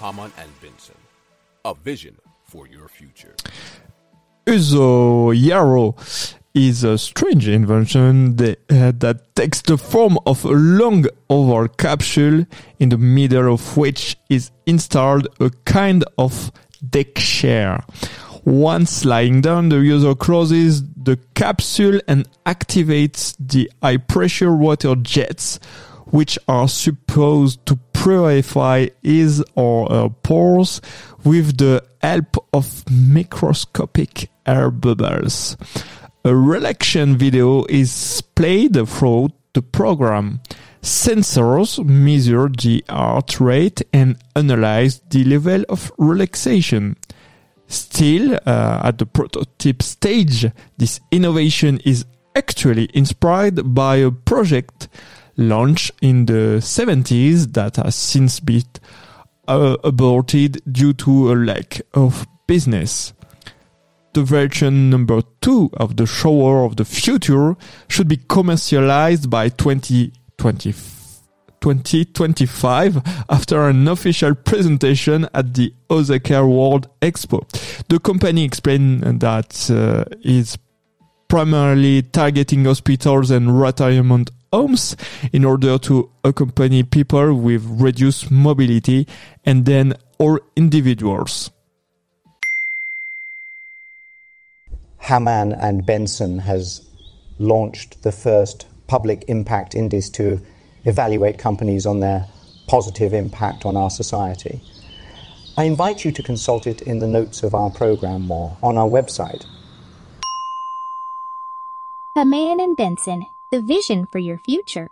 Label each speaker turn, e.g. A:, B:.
A: Hamann and Benson, a vision for your future.
B: Usoyaro is a strange invention that, that takes the form of a long oval capsule in the middle of which is installed a kind of deck chair. Once lying down, the user closes the capsule and activates the high pressure water jets, which are supposed to purify his or her pores with the help of microscopic air bubbles. A relaxation video is played throughout the program. Sensors measure the heart rate and analyze the level of relaxation. Still, uh, at the prototype stage, this innovation is actually inspired by a project launched in the 70s that has since been uh, aborted due to a lack of business. The version number two of the shower of the future should be commercialized by 2020, 2025 after an official presentation at the Osaka World Expo. The company explained that uh, is primarily targeting hospitals and retirement homes in order to accompany people with reduced mobility and then all individuals.
C: Hamann and Benson has launched the first public impact index to evaluate companies on their positive impact on our society. I invite you to consult it in the notes of our program or on our website.
D: Hamann and Benson, the vision for your future.